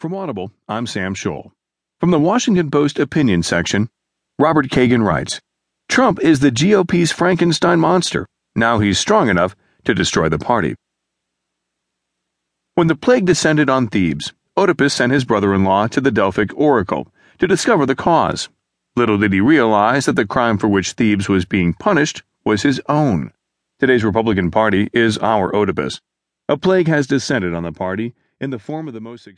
From Audible, I'm Sam Scholl. From the Washington Post opinion section, Robert Kagan writes Trump is the GOP's Frankenstein monster. Now he's strong enough to destroy the party. When the plague descended on Thebes, Oedipus sent his brother in law to the Delphic oracle to discover the cause. Little did he realize that the crime for which Thebes was being punished was his own. Today's Republican Party is our Oedipus. A plague has descended on the party in the form of the most